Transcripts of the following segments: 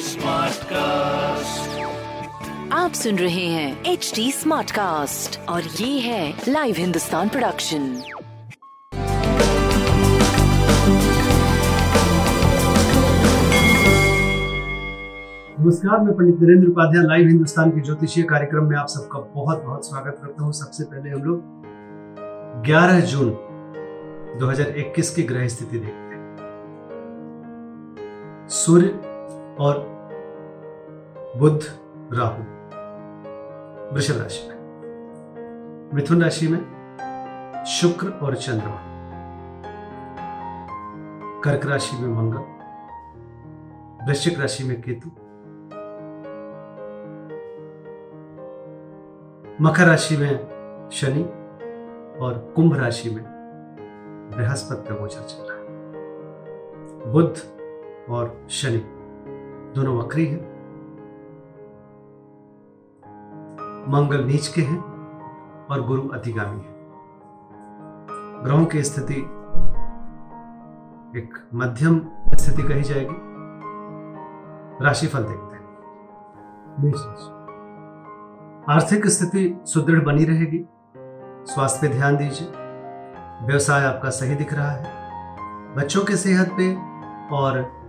Smart cast आप सुन रहे हैं एच डी स्मार्ट कास्ट और ये है लाइव हिंदुस्तान प्रोडक्शन नमस्कार मैं पंडित नरेंद्र उपाध्याय लाइव हिंदुस्तान के ज्योतिषीय कार्यक्रम में आप सबका बहुत बहुत स्वागत करता हूँ। सबसे पहले हम लोग 11 जून 2021 की ग्रह स्थिति देखते हैं सूर्य और बुध राहु वृषभ राशि में। मिथुन राशि में शुक्र और चंद्रमा। कर्क राशि में मंगल। वृश्चिक राशि में केतु। मकर राशि में शनि और कुंभ राशि में बृहस्पति का गोचर चल रहा है। बुध और शनि। दोनों वक्री हैं। मंगल नीच के हैं और गुरु अतिगामी है। ग्रहों की स्थिति एक मध्यम स्थिति कही जाएगी। राशिफल देखते हैं। आर्थिक स्थिति सुदृढ़ बनी रहेगी। स्वास्थ्य पे ध्यान दीजिए। व्यवसाय आपका सही दिख रहा है। बच्चों के सेहत पे और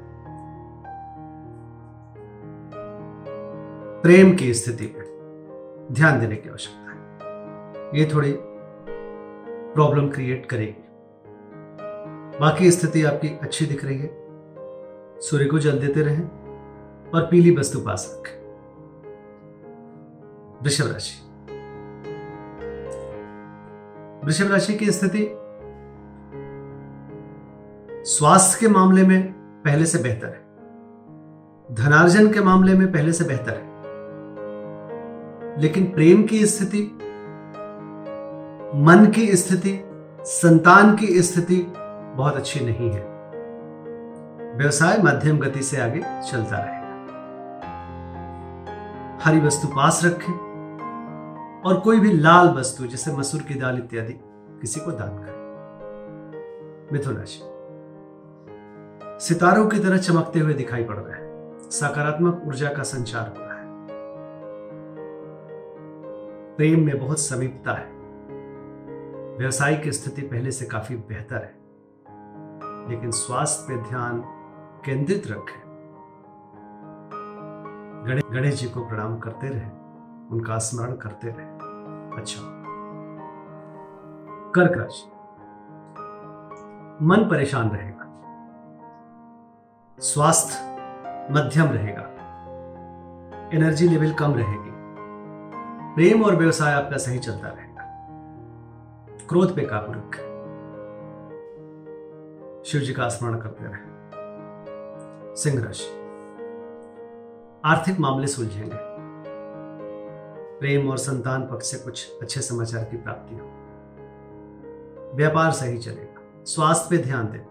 प्रेम की स्थिति पे ध्यान देने की आवश्यकता है। ये थोड़ी प्रॉब्लम क्रिएट करेगी। बाकी स्थिति आपकी अच्छी दिख रही है। सूर्य को जल देते रहें और पीली वस्तु पास रखें वृषभ राशि। वृषभ राशि की स्थिति स्वास्थ्य के मामले में पहले से बेहतर है। धनार्जन के मामले में पहले से बेहतर है। लेकिन प्रेम की स्थिति, मन की स्थिति, संतान की स्थिति बहुत अच्छी नहीं है। व्यवसाय मध्यम गति से आगे चलता रहेगा। हरी वस्तु पास रखें और कोई भी लाल वस्तु, जैसे मसूर की दाल इत्यादि, किसी को दान करें। मिथुन राशि। सितारों की तरह चमकते हुए दिखाई पड़ रहे हैं। सकारात्मक ऊर्जा का संचार प्रेम में बहुत समीपता है। व्यवसायिक स्थिति पहले से काफ़ी बेहतर है। लेकिन स्वास्थ्य पे ध्यान केंद्रित रखें। गणेश जी को प्रणाम करते रहे। उनका स्मरण करते रहे। अच्छा। कर्क राशि मन परेशान रहेगा। स्वास्थ्य मध्यम रहेगा। एनर्जी लेवल कम रहेगी। प्रेम और व्यवसाय आपका सही चलता रहेगा क्रोध पे काबू रखें। शिव जी का स्मरण करते रहे। सिंह राशि। आर्थिक मामले सुलझेंगे। प्रेम और संतान पक्ष से कुछ अच्छे समाचार की प्राप्ति हो। व्यापार सही चलेगा। स्वास्थ्य पे ध्यान दें।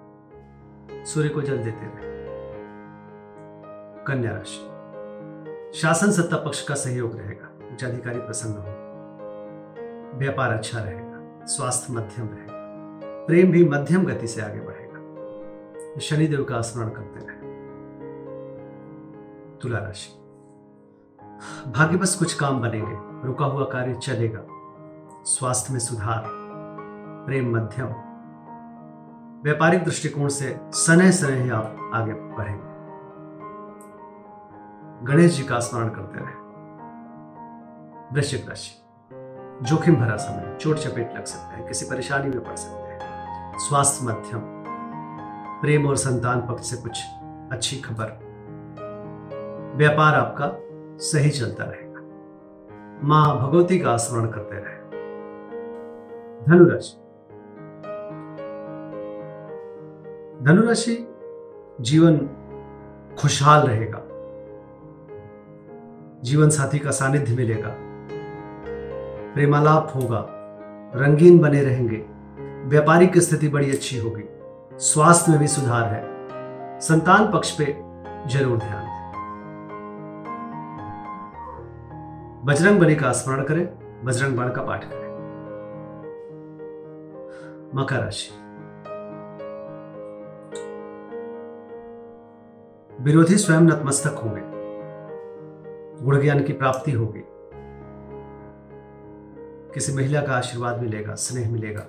सूर्य को जल देते रहे। कन्या राशि। शासन सत्ता पक्ष का सहयोग रहेगा। उच्च अधिकारी प्रसन्न हो। व्यापार अच्छा रहेगा, स्वास्थ्य मध्यम रहेगा, प्रेम भी मध्यम गति से आगे बढ़ेगा। शनिदेव का स्मरण करते रहे तुला राशि। भाग्य बस कुछ काम बनेंगे, रुका हुआ कार्य चलेगा। स्वास्थ्य में सुधार, प्रेम मध्यम। व्यापारिक दृष्टिकोण से सने सने ही आप आगे बढ़ेंगे। गणेश जी का स्मरण करते रहे वृश्चिक राशि। जोखिम भरा समय, चोट चपेट लग सकता है, किसी परेशानी में पड़ सकते हैं। स्वास्थ्य मध्यम, प्रेम और संतान पक्ष से कुछ अच्छी खबर। व्यापार आपका सही चलता रहेगा। माँ भगवती का स्मरण करते रहे। धनुराशि। धनुराशि जीवन खुशहाल रहेगा। जीवन साथी का सानिध्य मिलेगा। प्रेमालाप होगा। रंगीन बने रहेंगे। व्यापारिक स्थिति बड़ी अच्छी होगी। स्वास्थ्य में भी सुधार है। संतान पक्ष पे ज़रूर ध्यान दें। बजरंग बली का स्मरण करें। बजरंग बाण का पाठ करें। मकर राशि। विरोधी स्वयं नतमस्तक होंगे। गुण ज्ञान की प्राप्ति होगी। किसी महिला का आशीर्वाद मिलेगा, स्नेह मिलेगा।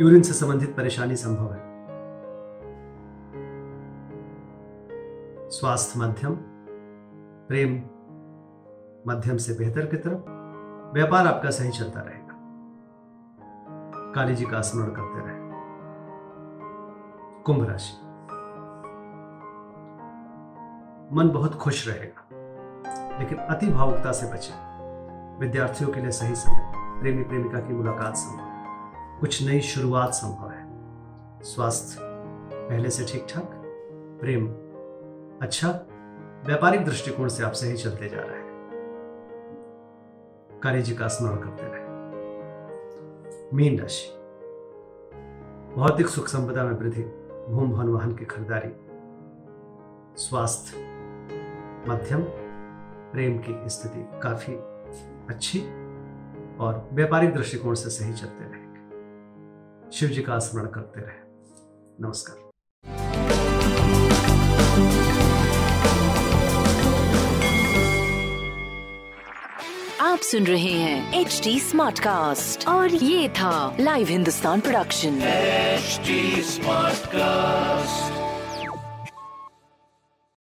यूरिन से संबंधित परेशानी संभव है। स्वास्थ्य मध्यम, प्रेम मध्यम से बेहतर की तरफ़, व्यापार आपका सही चलता रहेगा। काली जी का स्मरण करते रहे। कुंभ राशि। मन बहुत खुश रहेगा, लेकिन अति भावुकता से बचे। विद्यार्थियों के लिए सही समय प्रेमी प्रेमिका की मुलाकात संभव है। कुछ नई शुरुआत संभव है। स्वास्थ्य, पहले से ठीक ठाक प्रेम अच्छा? व्यापारिक दृष्टिकोण से आप सही चलते जा रहे हैं। काली जी का स्मरण करते रहे। मीन राशि। भौतिक सुख संपदा में वृद्धि, भूम भवन वाहन की खरीदारी। स्वास्थ्य, मध्यम, प्रेम की स्थिति काफ़ी अच्छी और व्यापारिक दृष्टिकोण से सही चलते रहेंगे शिव जी का स्मरण करते रहे। नमस्कार। आप सुन रहे हैं एच डी स्मार्ट कास्ट और ये था live Hindustan production HD Smartcast.